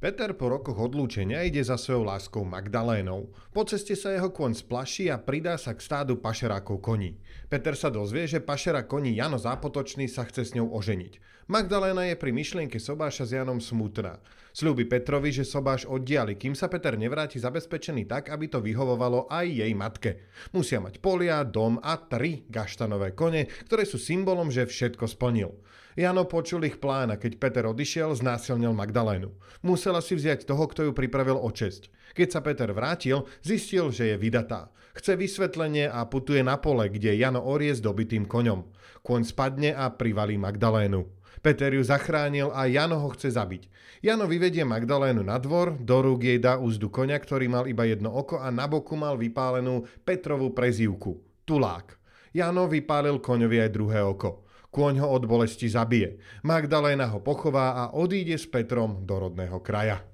Peter po rokoch odlúčenia ide za svojou láskou Magdalénou. Po ceste sa jeho kôň splaší a pridá sa k stádu pašerákov koní. Peter sa dozvie, že pašera koní Jano Zápotočný sa chce s ňou oženiť. Magdaléna je pri myšlienke Sobáša s Janom smutná. Sľúbi Petrovi, že Sobáš oddiali, kým sa Peter nevráti zabezpečený tak, aby to vyhovovalo aj jej matke. Musia mať polia, dom a tri gaštanové kone, ktoré sú symbolom, že všetko splnil. Jano počul ich plán a keď Peter odišiel, znásilnil Magdalénu. Musela si vziať toho, kto ju pripravil o česť. Keď sa Peter vrátil, zistil, že je vydatá. Chce vysvetlenie a putuje na pole, kde Jano orie s dobitým koňom. Koň spadne a privalí Magdalénu. Peter ju zachránil a Jano ho chce zabiť. Jano vyvedie Magdalénu na dvor, do rúk jej dá úzdu koňa, ktorý mal iba jedno oko a na boku mal vypálenú Petrovú prezývku. Tulák. Jano vypálil koňovi aj druhé oko. Kôň ho od bolesti zabije. Magdaléna ho pochová a odíde s Petrom do rodného kraja.